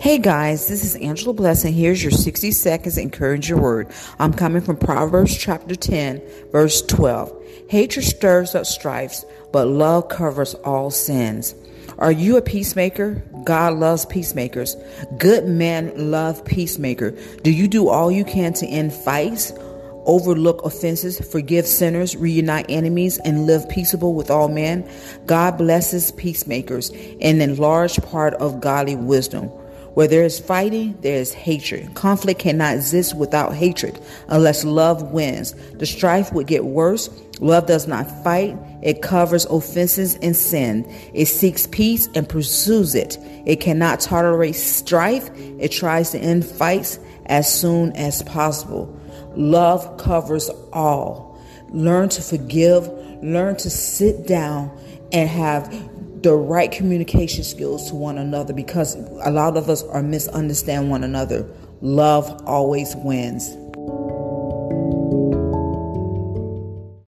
Hey guys, this is Angela Blessing. Here's your 60 seconds encouraging word. I'm coming from Proverbs chapter 10, verse 12. Hatred stirs up strifes, but love covers all sins. Are you a peacemaker? God loves peacemakers. Good men love peacemaker. Do you do all you can to end fights? Overlook offenses, forgive sinners, reunite enemies, and live peaceable with all men. God blesses peacemakers, and in large part of godly wisdom. Where there is fighting, there is hatred. Conflict cannot exist without hatred unless love wins. The strife would get worse. Love does not fight. It covers offenses and sin. It seeks peace and pursues it. It cannot tolerate strife. It tries to end fights as soon as possible. Love covers all. Learn to forgive, learn to sit down and have the right communication skills to one another because a lot of us are misunderstand one another. Love always wins.